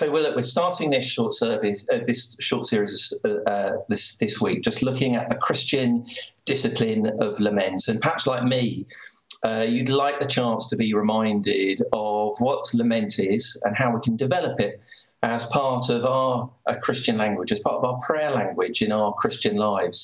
so we're, we're starting this short service, uh, this short series uh, uh, this this week, just looking at the Christian discipline of lament, and perhaps like me, uh, you'd like the chance to be reminded of what lament is and how we can develop it as part of our Christian language, as part of our prayer language in our Christian lives.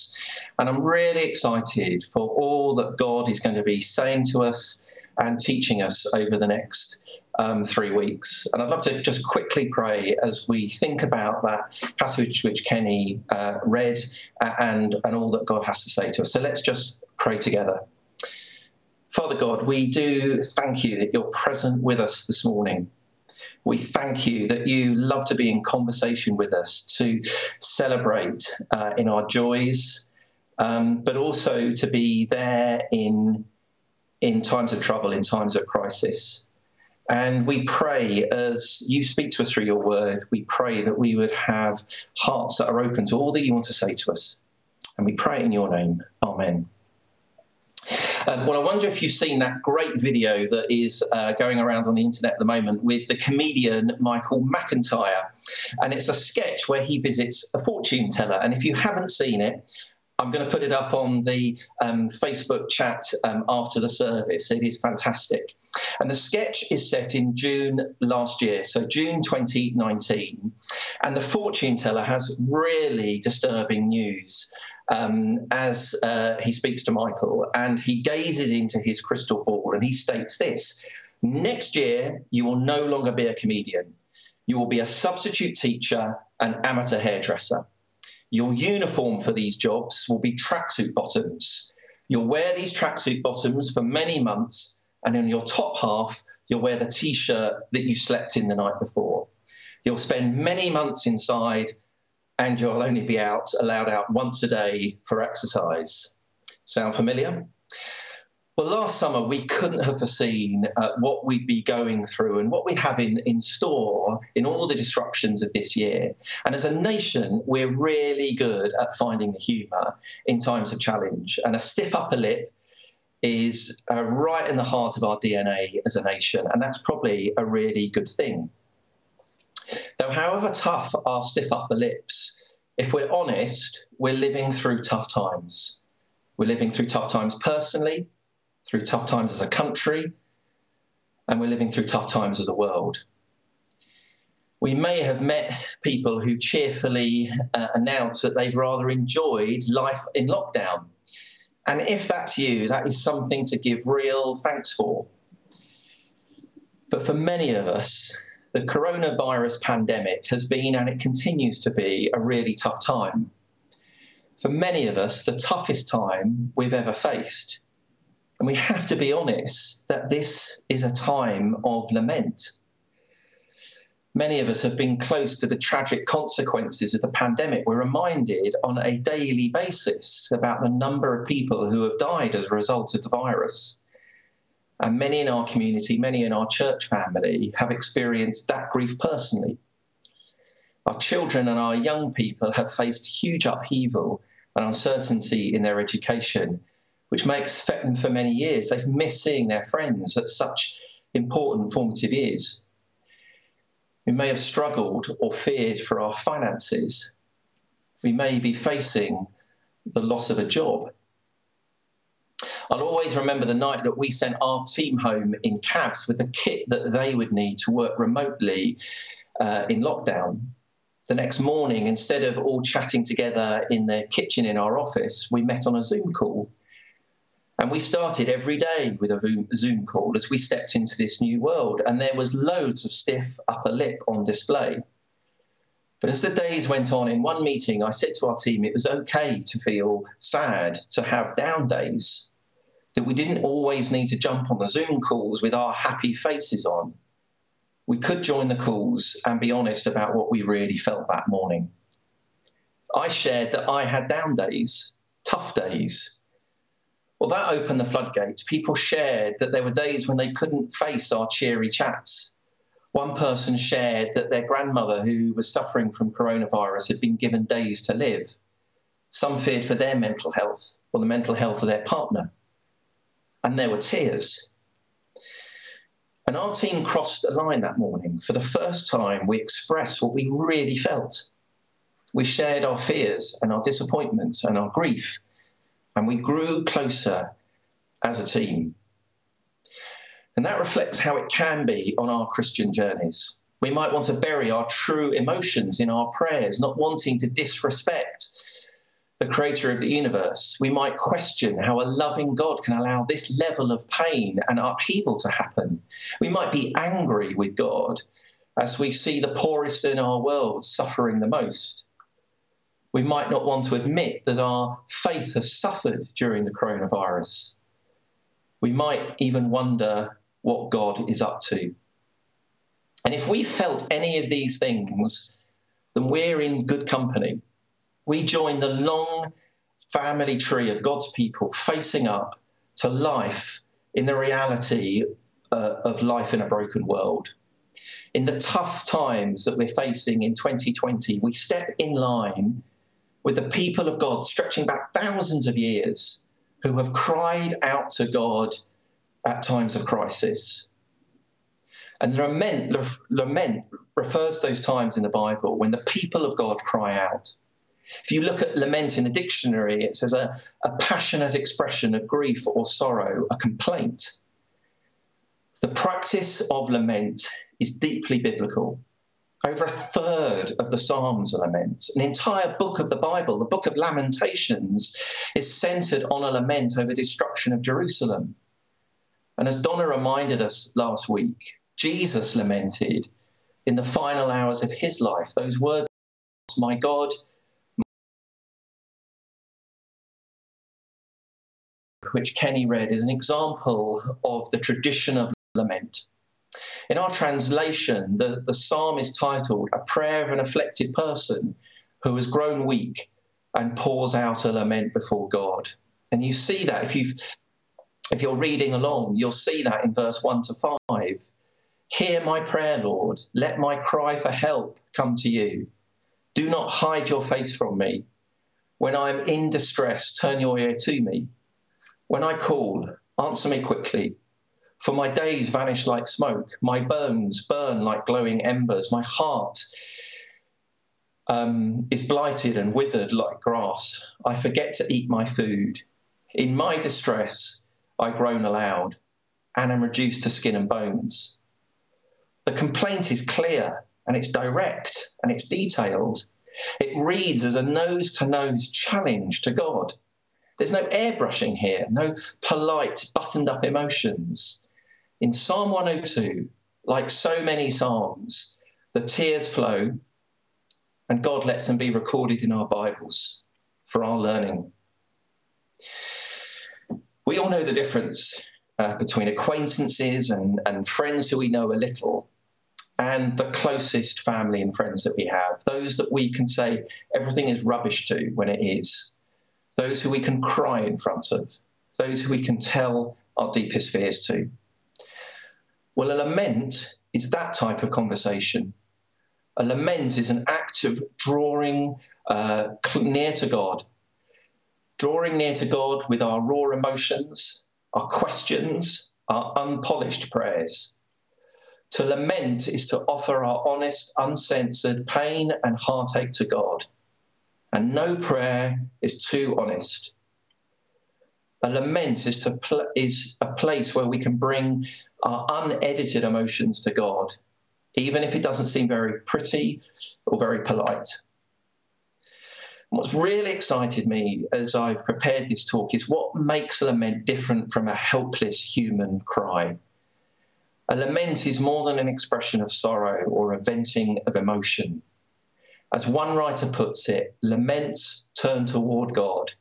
And I'm really excited for all that God is going to be saying to us and teaching us over the next um, three weeks. And I'd love to just quickly pray as we think about that passage which Kenny uh, read and, and all that God has to say to us. So let's just pray together. Father God, we do thank you that you're present with us this morning. We thank you that you love to be in conversation with us, to celebrate uh, in our joys, um, but also to be there in, in times of trouble, in times of crisis. And we pray as you speak to us through your word, we pray that we would have hearts that are open to all that you want to say to us. And we pray in your name. Amen. Well, I wonder if you've seen that great video that is uh, going around on the internet at the moment with the comedian Michael McIntyre. And it's a sketch where he visits a fortune teller. And if you haven't seen it, I'm going to put it up on the um, Facebook chat um, after the service. It is fantastic. And the sketch is set in June last year, so June 2019. And the fortune teller has really disturbing news um, as uh, he speaks to Michael. And he gazes into his crystal ball and he states this Next year, you will no longer be a comedian. You will be a substitute teacher, an amateur hairdresser. Your uniform for these jobs will be tracksuit bottoms. You'll wear these tracksuit bottoms for many months, and in your top half, you'll wear the t shirt that you slept in the night before. You'll spend many months inside, and you'll only be out, allowed out once a day for exercise. Sound familiar? Well, last summer we couldn't have foreseen uh, what we'd be going through and what we'd have in, in store in all the disruptions of this year. And as a nation, we're really good at finding the humour in times of challenge. And a stiff upper lip is uh, right in the heart of our DNA as a nation. And that's probably a really good thing. Though, however tough our stiff upper lips, if we're honest, we're living through tough times. We're living through tough times personally, through tough times as a country, and we're living through tough times as a world. We may have met people who cheerfully uh, announce that they've rather enjoyed life in lockdown. And if that's you, that is something to give real thanks for. But for many of us, the coronavirus pandemic has been and it continues to be a really tough time. For many of us, the toughest time we've ever faced. And we have to be honest that this is a time of lament. Many of us have been close to the tragic consequences of the pandemic. We're reminded on a daily basis about the number of people who have died as a result of the virus. And many in our community, many in our church family have experienced that grief personally. Our children and our young people have faced huge upheaval and uncertainty in their education which makes them for many years. They've missed seeing their friends at such important formative years. We may have struggled or feared for our finances. We may be facing the loss of a job. I'll always remember the night that we sent our team home in cabs with the kit that they would need to work remotely uh, in lockdown. The next morning, instead of all chatting together in the kitchen in our office, we met on a Zoom call and we started every day with a Zoom call as we stepped into this new world. And there was loads of stiff upper lip on display. But as the days went on, in one meeting, I said to our team it was okay to feel sad, to have down days, that we didn't always need to jump on the Zoom calls with our happy faces on. We could join the calls and be honest about what we really felt that morning. I shared that I had down days, tough days, well, that opened the floodgates. People shared that there were days when they couldn't face our cheery chats. One person shared that their grandmother, who was suffering from coronavirus, had been given days to live. Some feared for their mental health or the mental health of their partner. And there were tears. And our team crossed a line that morning. For the first time, we expressed what we really felt. We shared our fears and our disappointments and our grief, and we grew closer as a team. And that reflects how it can be on our Christian journeys. We might want to bury our true emotions in our prayers, not wanting to disrespect the creator of the universe. We might question how a loving God can allow this level of pain and upheaval to happen. We might be angry with God as we see the poorest in our world suffering the most. We might not want to admit that our faith has suffered during the coronavirus. We might even wonder what God is up to. And if we felt any of these things, then we're in good company we join the long family tree of God's people facing up to life in the reality uh, of life in a broken world. In the tough times that we're facing in 2020, we step in line with the people of God stretching back thousands of years who have cried out to God at times of crisis. And lament, lament refers to those times in the Bible when the people of God cry out. If you look at lament in the dictionary, it says a, a passionate expression of grief or sorrow, a complaint. The practice of lament is deeply biblical. Over a third of the Psalms are laments. An entire book of the Bible, the book of Lamentations, is centered on a lament over destruction of Jerusalem. And as Donna reminded us last week, Jesus lamented in the final hours of his life those words, My God, which Kenny read, is an example of the tradition of lament. In our translation, the, the psalm is titled A Prayer of an Afflicted Person Who Has Grown Weak and Pours Out a Lament Before God. And you see that if you've if you're reading along, you'll see that in verse 1 to 5. Hear my prayer, Lord. Let my cry for help come to you. Do not hide your face from me. When I am in distress, turn your ear to me. When I call, answer me quickly. For my days vanish like smoke, my bones burn like glowing embers, my heart um, is blighted and withered like grass. I forget to eat my food. In my distress, I groan aloud and am reduced to skin and bones. The complaint is clear and it's direct and it's detailed. It reads as a nose to nose challenge to God. There's no airbrushing here, no polite, buttoned up emotions. In Psalm 102, like so many Psalms, the tears flow and God lets them be recorded in our Bibles for our learning. We all know the difference uh, between acquaintances and, and friends who we know a little and the closest family and friends that we have, those that we can say everything is rubbish to when it is those who we can cry in front of, those who we can tell our deepest fears to. Well, a lament is that type of conversation. A lament is an act of drawing uh, near to God, drawing near to God with our raw emotions, our questions, our unpolished prayers. To lament is to offer our honest, uncensored pain and heartache to God and no prayer is too honest. A lament is, to pl- is a place where we can bring our unedited emotions to God, even if it doesn't seem very pretty or very polite. what's really excited me as I've prepared this talk is what makes a lament different from a helpless human cry. A lament is more than an expression of sorrow or a venting of emotion. As one writer puts it, laments turn toward God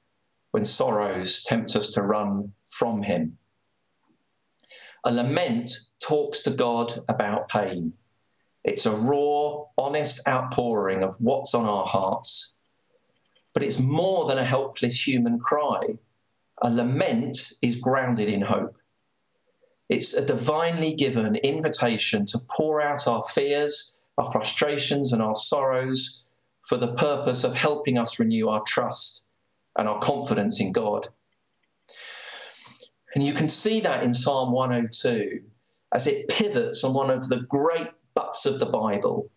when sorrows tempt us to run from Him. A lament talks to God about pain. It's a raw, honest outpouring of what's on our hearts. But it's more than a helpless human cry. A lament is grounded in hope. It's a divinely given invitation to pour out our fears our frustrations and our sorrows for the purpose of helping us renew our trust and our confidence in God. And you can see that in Psalm 102 as it pivots on one of the great butts of the Bible.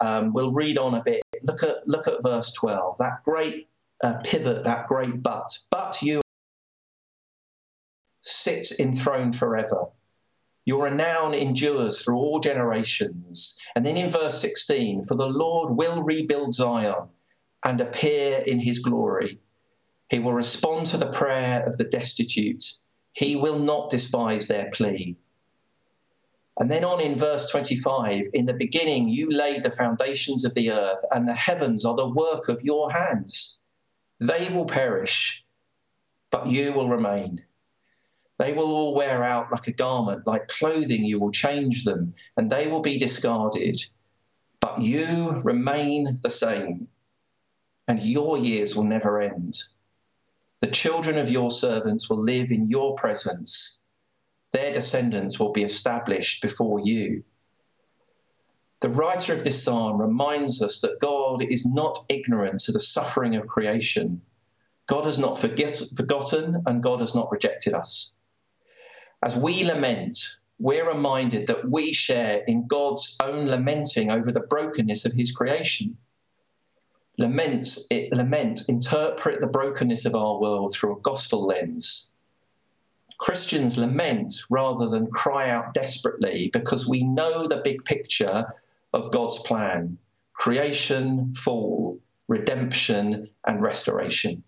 Um, we'll read on a bit. Look at look at verse 12. That great uh, pivot, that great but. But you sit enthroned forever. Your renown endures through all generations. And then in verse 16, for the Lord will rebuild Zion and appear in his glory. He will respond to the prayer of the destitute. He will not despise their plea. And then on in verse 25, in the beginning you laid the foundations of the earth, and the heavens are the work of your hands. They will perish, but you will remain. They will all wear out like a garment, like clothing, you will change them, and they will be discarded. But you remain the same, and your years will never end. The children of your servants will live in your presence. Their descendants will be established before you. The writer of this psalm reminds us that God is not ignorant to the suffering of creation. God has not forget, forgotten and God has not rejected us. As we lament, we're reminded that we share in God's own lamenting over the brokenness of his creation. Lament, it, lament, interpret the brokenness of our world through a gospel lens. Christians lament rather than cry out desperately because we know the big picture of God's plan creation, fall, redemption, and restoration.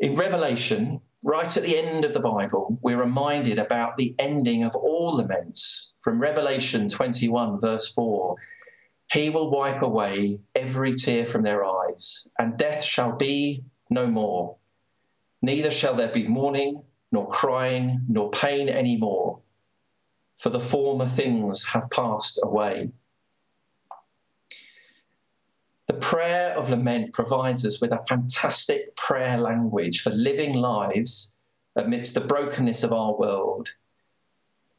In Revelation, right at the end of the Bible, we're reminded about the ending of all laments. From Revelation 21, verse 4 He will wipe away every tear from their eyes, and death shall be no more. Neither shall there be mourning, nor crying, nor pain any more, for the former things have passed away. The prayer of lament provides us with a fantastic prayer language for living lives amidst the brokenness of our world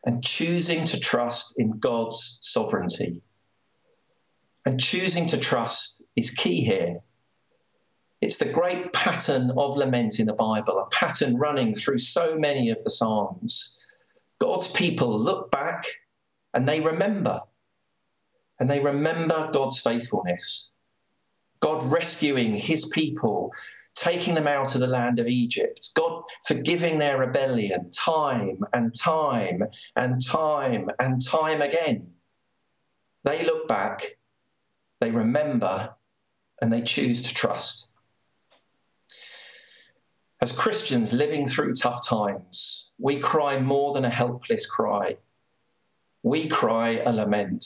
and choosing to trust in God's sovereignty. And choosing to trust is key here. It's the great pattern of lament in the Bible, a pattern running through so many of the Psalms. God's people look back and they remember. And they remember God's faithfulness. God rescuing his people, taking them out of the land of Egypt, God forgiving their rebellion time and time and time and time again. They look back, they remember, and they choose to trust. As Christians living through tough times, we cry more than a helpless cry. We cry a lament,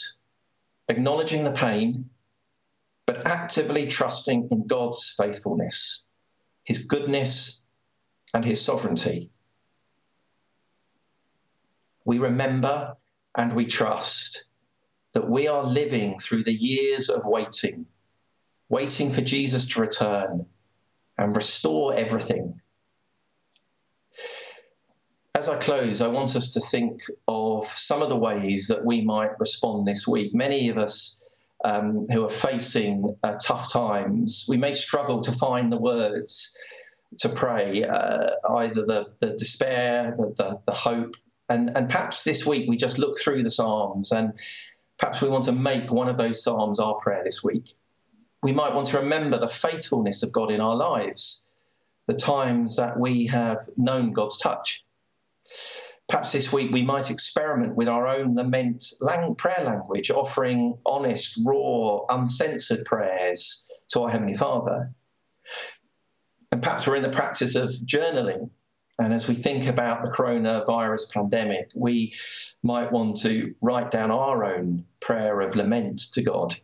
acknowledging the pain but actively trusting in God's faithfulness, his goodness, and his sovereignty. We remember and we trust that we are living through the years of waiting, waiting for Jesus to return and restore everything. As I close, I want us to think of some of the ways that we might respond this week. Many of us um, who are facing uh, tough times, we may struggle to find the words to pray, uh, either the, the despair, the, the, the, hope. And, and perhaps this week we just look through the Psalms and perhaps we want to make one of those Psalms our prayer this week. We might want to remember the faithfulness of God in our lives, the times that we have known God's touch. Perhaps this week we might experiment with our own lament lang- prayer language, offering honest, raw, uncensored prayers to our Heavenly Father. And perhaps we're in the practice of journaling. And as we think about the coronavirus pandemic, we might want to write down our own prayer of lament to God.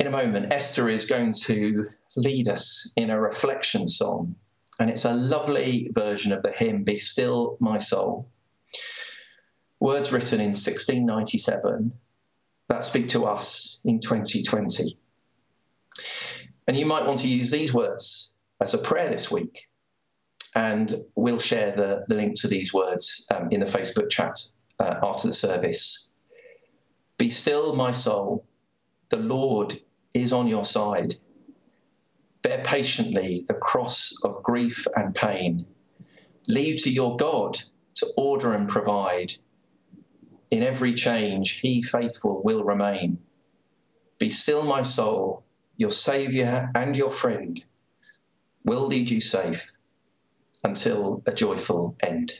In a moment, Esther is going to lead us in a reflection song and it's a lovely version of the hymn, Be Still My Soul. Words written in 1697 that speak to us in 2020. And you might want to use these words as a prayer this week. And we'll share the, the link to these words um, in the Facebook chat uh, after the service. Be still, my soul. The Lord is on your side. Bear patiently the cross of grief and pain. Leave to your God to order and provide. In every change, he faithful will remain. Be still, my soul, your Saviour and your friend will lead you safe until a joyful end.